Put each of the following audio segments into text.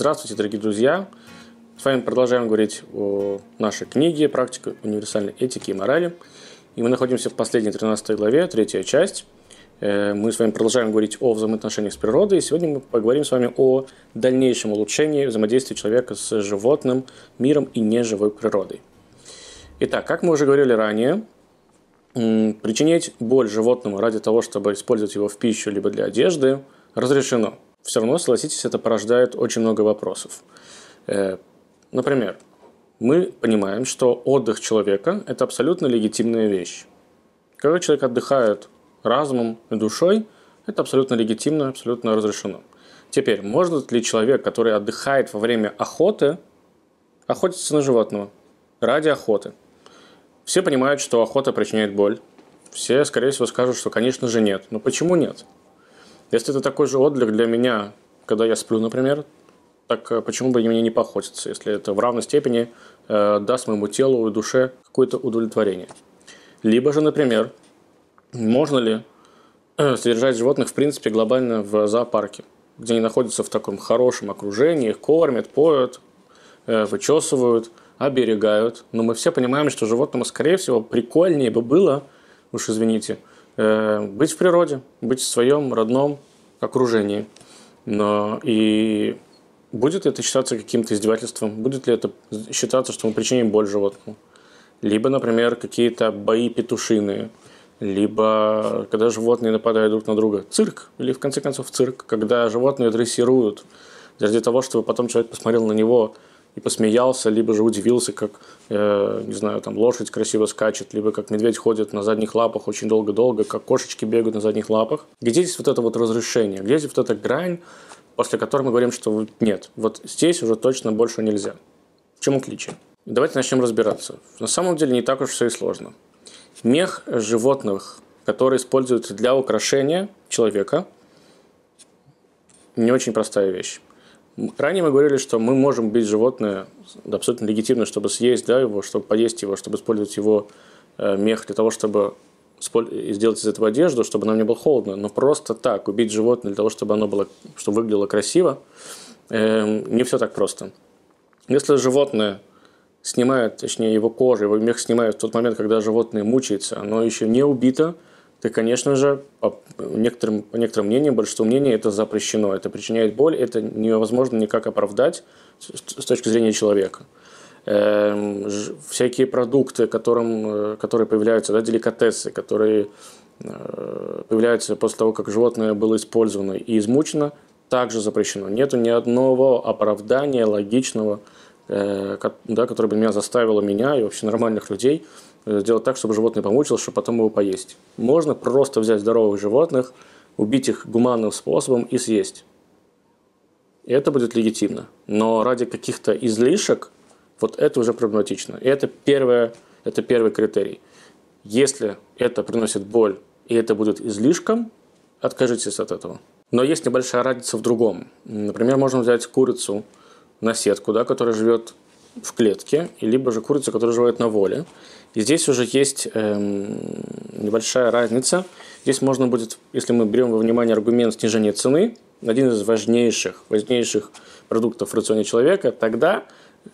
Здравствуйте, дорогие друзья! С вами продолжаем говорить о нашей книге «Практика универсальной этики и морали». И мы находимся в последней 13 главе, третья часть. Э, мы с вами продолжаем говорить о взаимоотношениях с природой. И сегодня мы поговорим с вами о дальнейшем улучшении взаимодействия человека с животным миром и неживой природой. Итак, как мы уже говорили ранее, причинять боль животному ради того, чтобы использовать его в пищу либо для одежды, разрешено. Все равно, согласитесь, это порождает очень много вопросов. Э, например, мы понимаем, что отдых человека – это абсолютно легитимная вещь. Когда человек отдыхает разумом и душой, это абсолютно легитимно, абсолютно разрешено. Теперь, может ли человек, который отдыхает во время охоты, охотиться на животного ради охоты? Все понимают, что охота причиняет боль. Все, скорее всего, скажут, что, конечно же, нет. Но почему нет? Если это такой же отдых для меня, когда я сплю, например, так э, почему бы мне не поохотиться, если это в равной степени э, даст моему телу и душе какое-то удовлетворение? Либо же, например, можно ли э, содержать животных, в принципе, глобально в зоопарке, где они находятся в таком хорошем окружении, их кормят, поют, э, вычесывают – оберегают. Но мы все понимаем, что животному, скорее всего, прикольнее бы было, уж извините, быть в природе, быть в своем родном окружении. Но и будет ли это считаться каким-то издевательством? Будет ли это считаться, что мы причиним боль животному? Либо, например, какие-то бои петушиные, либо когда животные нападают друг на друга. Цирк, или в конце концов цирк, когда животные дрессируют ради того, чтобы потом человек посмотрел на него и посмеялся, либо же удивился, как, э, не знаю, там лошадь красиво скачет, либо как медведь ходит на задних лапах очень долго-долго, как кошечки бегают на задних лапах. Где здесь вот это вот разрешение? Где здесь вот эта грань, после которой мы говорим, что нет, вот здесь уже точно больше нельзя. В чем отличие? Давайте начнем разбираться. На самом деле не так уж все и сложно. Мех животных, который используется для украшения человека, не очень простая вещь. Ранее мы говорили, что мы можем бить животное абсолютно легитимно, чтобы съесть да, его, чтобы поесть его, чтобы использовать его э, мех для того, чтобы сделать из этого одежду, чтобы нам не было холодно. Но просто так убить животное для того, чтобы оно было, чтобы выглядело красиво, э, не все так просто. Если животное снимает, точнее его кожу, его мех снимают в тот момент, когда животное мучается, оно еще не убито – то, конечно же, по некоторым, по некоторым мнениям, большинству мнений это запрещено. Это причиняет боль, это невозможно никак оправдать с точки зрения человека. Эм, всякие продукты, которым, э, которые появляются, да, деликатесы, которые э, появляются после того, как животное было использовано и измучено, также запрещено. Нет ни одного оправдания логичного, э, да, которое бы меня заставило меня и вообще нормальных людей сделать так, чтобы животное помучилось, чтобы потом его поесть. Можно просто взять здоровых животных, убить их гуманным способом и съесть. И это будет легитимно. Но ради каких-то излишек, вот это уже проблематично. И это, первое, это первый критерий. Если это приносит боль, и это будет излишком, откажитесь от этого. Но есть небольшая разница в другом. Например, можно взять курицу на сетку, да, которая живет в клетке, либо же курицу, которая живет на воле. И здесь уже есть эм, небольшая разница. Здесь можно будет, если мы берем во внимание аргумент снижения цены, один из важнейших, важнейших продуктов в рационе человека, тогда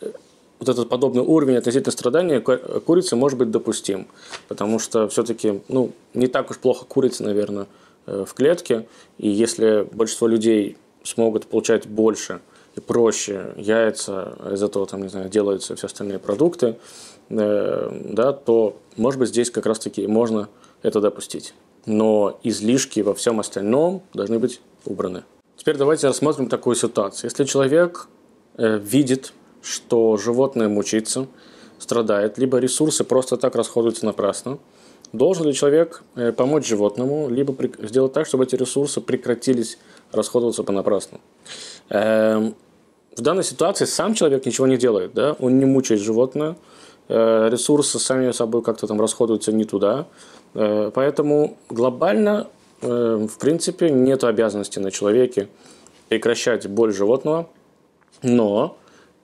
э, вот этот подобный уровень относительно страдания курицы может быть допустим. Потому что все-таки ну, не так уж плохо курица, наверное, э, в клетке. И если большинство людей смогут получать больше и проще яйца, из этого там, не знаю, делаются все остальные продукты, да, то, может быть, здесь как раз-таки можно это допустить. Но излишки во всем остальном должны быть убраны. Теперь давайте рассмотрим такую ситуацию. Если человек э, видит, что животное мучится, страдает, либо ресурсы просто так расходуются напрасно, должен ли человек э, помочь животному, либо сделать так, чтобы эти ресурсы прекратились расходоваться понапрасну. Эм, в данной ситуации сам человек ничего не делает, да? он не мучает животное, Э, ресурсы сами собой как-то там расходуются не туда. Э, поэтому глобально, э, в принципе, нет обязанности на человеке прекращать боль животного, но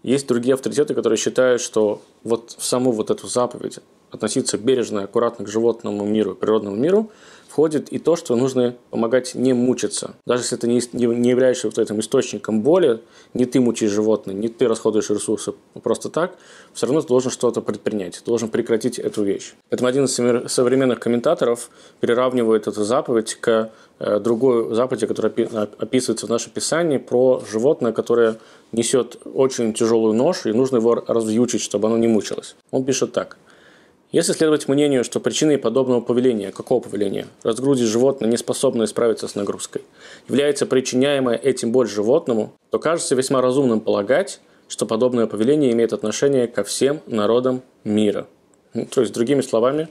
есть другие авторитеты, которые считают, что вот в саму вот эту заповедь относиться бережно и аккуратно к животному миру, природному миру, входит и то, что нужно помогать не мучиться. Даже если ты не, не являешься вот этим источником боли, не ты мучаешь животное, не ты расходуешь ресурсы просто так, все равно ты должен что-то предпринять, ты должен прекратить эту вещь. Поэтому один из современных комментаторов приравнивает эту заповедь к э, другой заповеди, которая описывается в нашем Писании, про животное, которое несет очень тяжелую нож, и нужно его развьючить, чтобы оно не мучилось. Он пишет так – если следовать мнению, что причиной подобного повеления, какого повеления, разгрузить животное, не способное справиться с нагрузкой, является причиняемая этим боль животному, то кажется весьма разумным полагать, что подобное повеление имеет отношение ко всем народам мира. Ну, то есть, другими словами,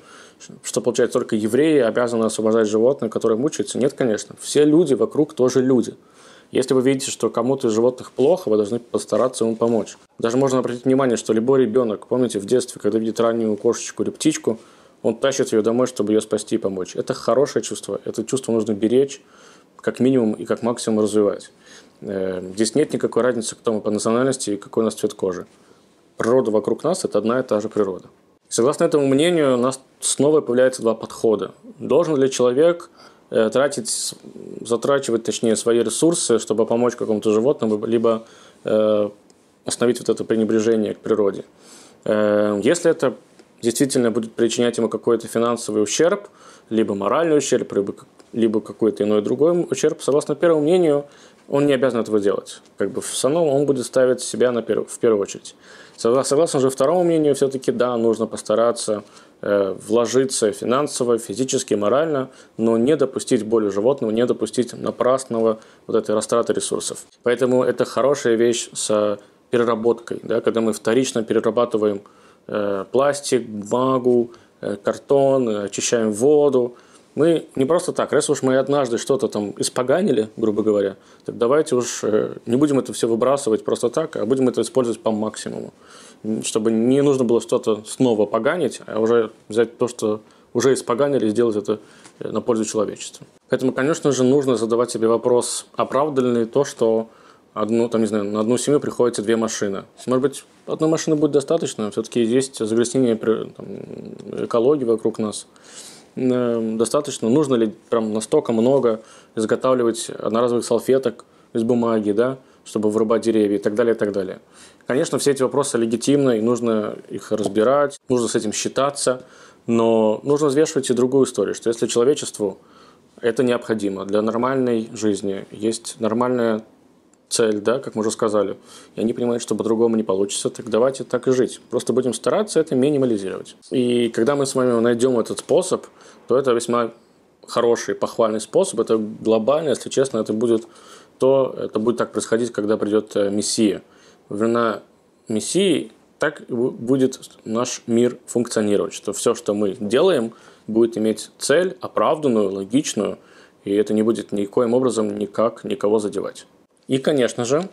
что получается только евреи обязаны освобождать животное, которое мучается? Нет, конечно. Все люди вокруг тоже люди – если вы видите, что кому-то из животных плохо, вы должны постараться ему помочь. Даже можно обратить внимание, что любой ребенок, помните, в детстве, когда видит раннюю кошечку или птичку, он тащит ее домой, чтобы ее спасти и помочь. Это хорошее чувство. Это чувство нужно беречь, как минимум и как максимум развивать. Э, здесь нет никакой разницы, кто мы по национальности и какой у нас цвет кожи. Природа вокруг нас – это одна и та же природа. Согласно этому мнению, у нас снова появляются два подхода. Должен ли человек тратить, затрачивать, точнее, свои ресурсы, чтобы помочь какому-то животному, либо э, остановить вот это пренебрежение к природе. Э, если это действительно будет причинять ему какой-то финансовый ущерб, либо моральный ущерб, либо, либо какой-то иной другой ущерб, согласно первому мнению, он не обязан этого делать. Как бы в основном он будет ставить себя на перв, в первую очередь. Согласно же второму мнению, все-таки да, нужно постараться Э, вложиться финансово, физически, морально, но не допустить боли животного, не допустить напрасного вот этой растраты ресурсов. Поэтому это хорошая вещь с переработкой, да, когда мы вторично перерабатываем э, пластик, бумагу, э, картон, очищаем воду. Мы не просто так, раз уж мы однажды что-то там испоганили, грубо говоря, так давайте уж э, не будем это все выбрасывать просто так, а будем это использовать по максимуму чтобы не нужно было что-то снова поганить, а уже взять то, что уже испоганили, и сделать это э, на пользу человечеству. Поэтому, конечно же, нужно задавать себе вопрос, оправдано ли то, что одну, там, не знаю, на одну семью приходится две машины. Может быть, одной машины будет достаточно, все-таки есть загрязнение экологии вокруг нас. Э, достаточно, нужно ли прям настолько много изготавливать одноразовых салфеток из бумаги, да, чтобы вырубать деревья и так далее, и так далее. Конечно, все эти вопросы легитимны, и нужно их разбирать, нужно с этим считаться, но нужно взвешивать и другую историю, что если человечеству это необходимо для нормальной жизни, есть нормальная цель, да, как мы уже сказали, и они понимают, что по-другому не получится, так давайте так и жить. Просто будем стараться это минимализировать. И когда мы с вами найдем этот способ, то это весьма хороший, похвальный способ, это глобально, если честно, это будет то, это будет так происходить, когда придет э, Мессия – времена Мессии так будет наш мир функционировать, что все, что мы делаем, будет иметь цель оправданную, логичную, и это не будет никоим образом никак никого задевать. И, конечно же,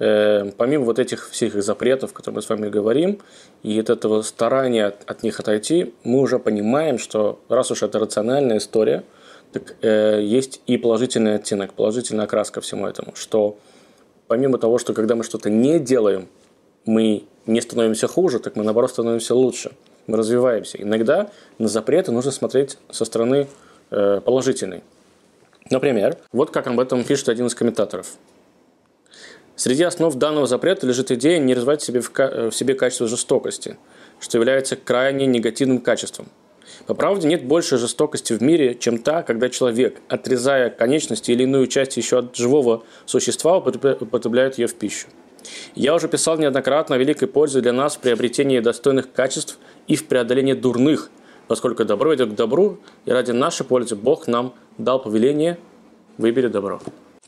э, помимо вот этих всех запретов, которые мы с вами говорим, и от этого старания от, них отойти, мы уже понимаем, что раз уж это рациональная история, так э, есть и положительный оттенок, положительная окраска всему этому, что помимо того, что когда мы что-то не делаем, мы не становимся хуже, так мы наоборот становимся лучше. Мы развиваемся. Иногда на запреты нужно смотреть со стороны э, положительной. Например, вот как об этом пишет один из комментаторов. Среди основ данного запрета лежит идея не развивать в себе, в себе качество жестокости, что является крайне негативным качеством – по правде, нет больше жестокости в мире, чем та, когда человек, отрезая конечности или иную часть еще от живого существа, употребляет ее в пищу. Я уже писал неоднократно о великой пользе для нас в приобретении достойных качеств и в преодолении дурных, поскольку добро идет к добру, и ради нашей пользы Бог нам дал повеление «выбери добро».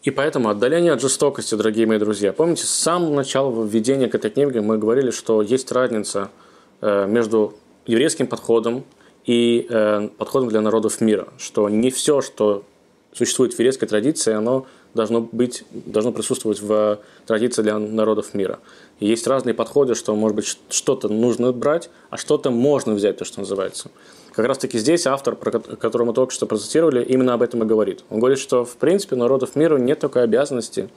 И поэтому отдаление от жестокости, дорогие мои друзья. Помните, с самого начала введения к этой книге мы говорили, что есть разница э, между еврейским подходом и э, подходом для народов мира, что не все, что существует в еврейской традиции, оно должно быть, должно присутствовать в традиции для народов мира. И есть разные подходы, что, может быть, что-то нужно брать, а что-то можно взять, то, что называется. Как раз таки здесь автор, про которого мы только что процитировали, именно об этом и говорит. Он говорит, что, в принципе, народов мира нет такой обязанности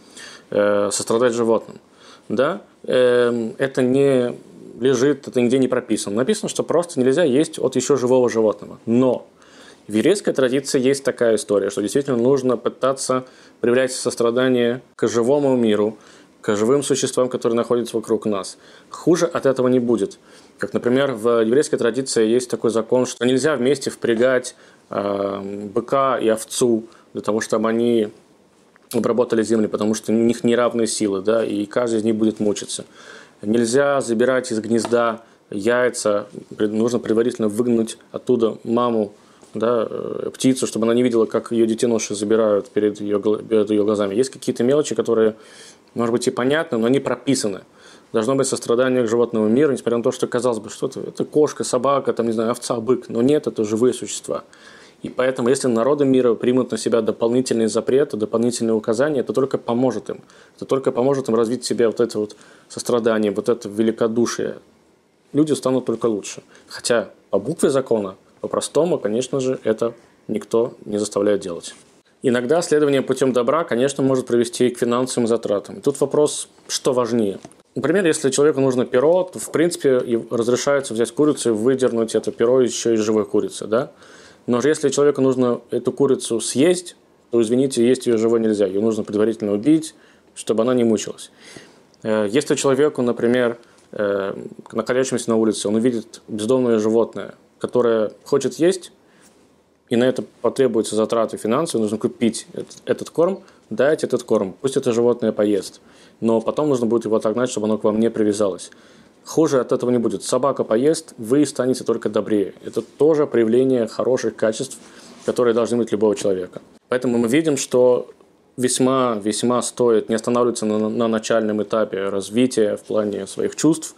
э, сострадать животным. Да? Э, это не лежит, это нигде не прописано. Написано, что просто нельзя есть от еще живого животного. Но В еврейской традиции есть такая история, что действительно нужно пытаться проявлять сострадание к живому миру, к живым существам, которые находятся вокруг нас. Хуже от этого не будет. Как, например, в еврейской традиции есть такой закон, что нельзя вместе впрягать э, быка и овцу для того, чтобы они обработали землю, потому что у них неравные силы, да, и каждый из них будет мучиться. Нельзя забирать из гнезда яйца, нужно предварительно выгнать оттуда маму, да, э, птицу, чтобы она не видела, как ее детеныши забирают перед ее, перед ее глазами. Есть какие-то мелочи, которые, может быть, и понятны, но они прописаны. Должно быть сострадание к животному миру, несмотря на то, что казалось бы, что это, это кошка, собака, там, не знаю, овца, бык. Но нет, это живые существа. И поэтому, если народы мира примут на себя дополнительные запреты, дополнительные указания, это только поможет им. Это только поможет им развить в себе вот это вот сострадание, вот это великодушие. Люди станут только лучше. Хотя по букве закона, по-простому, конечно же, это никто не заставляет делать. Иногда следование путем добра, конечно, может привести к финансовым затратам. Тут вопрос, что важнее. Например, если человеку нужно перо, то, в принципе, разрешается взять курицу и выдернуть это перо еще из живой курицы. Да? Но если человеку нужно эту курицу съесть, то, извините, есть ее живой нельзя. Ее нужно предварительно убить, чтобы она не мучилась. Э, если человеку, например, э, находящемуся на улице, он увидит бездомное животное, которое хочет есть, и на это потребуются затраты финансовые, нужно купить этот корм, дать этот корм, пусть это животное поест. Но потом нужно будет его отогнать, чтобы оно к вам не привязалось. Хуже от этого не будет. Собака поест, вы станете только добрее. Это тоже проявление хороших качеств, которые должны быть любого человека. Поэтому мы видим, что весьма-весьма стоит не останавливаться на, на начальном этапе развития в плане своих чувств,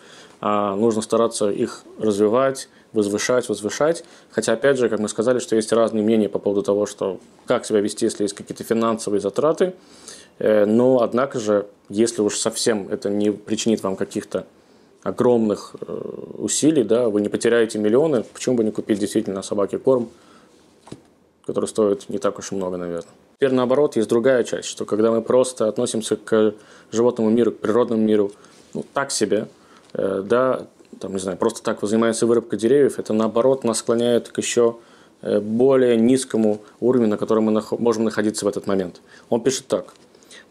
нужно стараться их развивать, возвышать, возвышать. Хотя, опять же, как мы сказали, что есть разные мнения по поводу того, что как себя вести, если есть какие-то финансовые затраты. Э, но, однако же, если уж совсем это не причинит вам каких-то огромных э, усилий, да, вы не потеряете миллионы, почему бы не купить действительно собаке корм, который стоит не так уж и много, наверное. Теперь наоборот, есть другая часть, что когда мы просто относимся к животному миру, к природному миру, ну, так себе, да, там, не знаю, просто так занимается вырубкой деревьев, это наоборот нас склоняет к еще э, более низкому уровню, на котором мы можем находиться в этот момент. Он пишет так.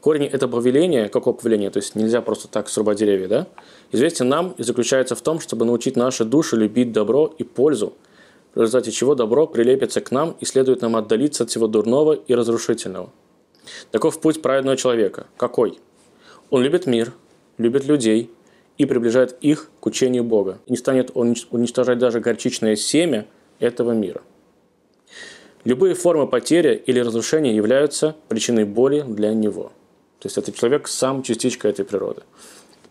Корень этого повеления, какого повеления, то есть нельзя просто так срубать деревья, да, известен нам и заключается в том, чтобы научить наши души любить добро и пользу, в результате чего добро прилепится к нам и следует нам отдалиться от всего дурного и разрушительного. Таков путь праведного человека. Какой? Он любит мир, любит людей и приближает их к учению Бога. Не станет он уничтожать даже горчичное семя этого мира. Любые формы потери или разрушения являются причиной боли для него – то есть этот человек сам частичка этой природы.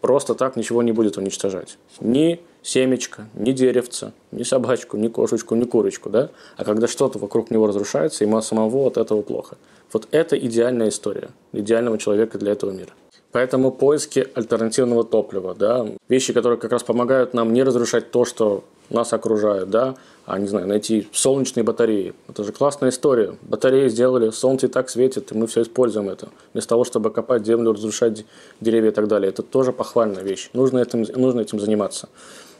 Просто так ничего не будет уничтожать. Ни семечко, ни деревца, ни собачку, ни кошечку, ни курочку. Да? А когда что-то вокруг него разрушается, ему самого от этого плохо. Вот это идеальная история идеального человека для этого мира. Поэтому поиски альтернативного топлива, да, вещи, которые как раз помогают нам не разрушать то, что нас окружает, да, а, не знаю, найти солнечные батареи. Это же классная история. Батареи сделали, солнце и так светит, и мы все используем это. Вместо того, чтобы копать землю, разрушать деревья и так далее. Это тоже похвальная вещь. Нужно этим, нужно этим заниматься.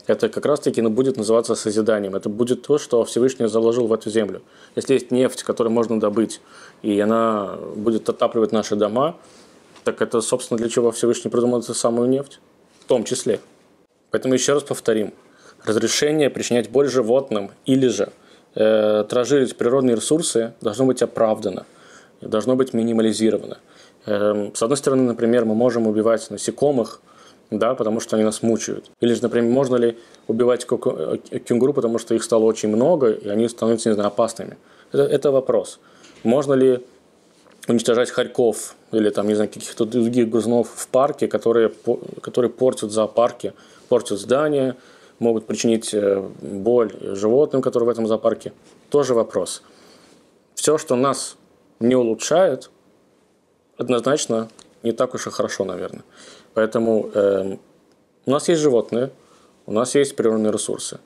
Это как раз-таки ну, будет называться созиданием. Это будет то, что Всевышний заложил в эту землю. Если есть нефть, которую можно добыть, и она будет отапливать наши дома, так это, собственно, для чего Всевышний придумал эту самую нефть? В том числе. Поэтому еще раз повторим – разрешение причинять боль животным или же э, тражировать природные ресурсы должно быть оправдано, должно быть минимализировано. Э, с одной стороны, например, мы можем убивать насекомых, да, потому что они нас мучают. Или же, например, можно ли убивать кенгуру, потому что их стало очень много, и они становятся, не знаю, опасными. Это, это вопрос. Можно ли уничтожать хорьков или там, не знаю, каких-то других грызунов в парке, которые, которые портят зоопарки, портят здания, могут причинить э, боль животным, которые в этом зоопарке, тоже вопрос. Все, что нас не улучшает, однозначно не так уж и хорошо, наверное. Поэтому э, у нас есть животные, у нас есть природные ресурсы.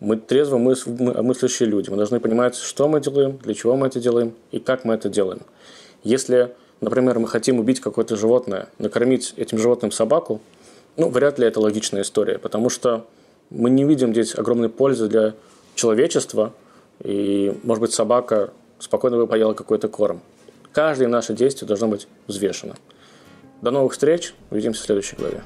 Мы трезво мыслящие люди. Мы должны понимать, что мы делаем, для чего мы это делаем и как мы это делаем. Если, например, мы хотим убить какое-то животное, накормить этим животным собаку, ну, вряд ли это логичная история, потому что мы не видим здесь огромной пользы для человечества и, может быть, собака спокойно бы поела какой-то корм. Каждое наше действие должно быть взвешено. До новых встреч. Увидимся в следующей главе.